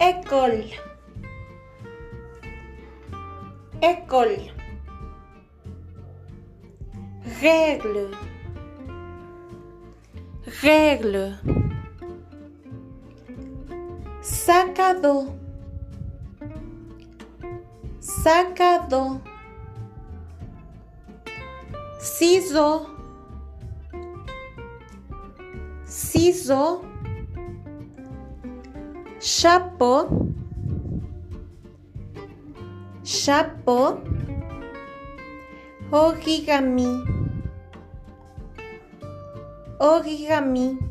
école, école, règle, règle, sacado, sacado, ciseau, ciseau, chapeau, chapeau, origami, origami.